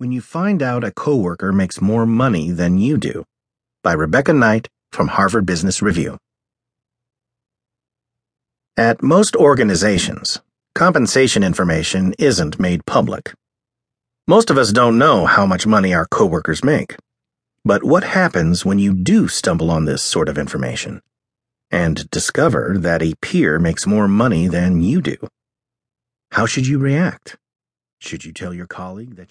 When You Find Out a Coworker Makes More Money Than You Do by Rebecca Knight from Harvard Business Review. At most organizations, compensation information isn't made public. Most of us don't know how much money our coworkers make. But what happens when you do stumble on this sort of information and discover that a peer makes more money than you do? How should you react? Should you tell your colleague that you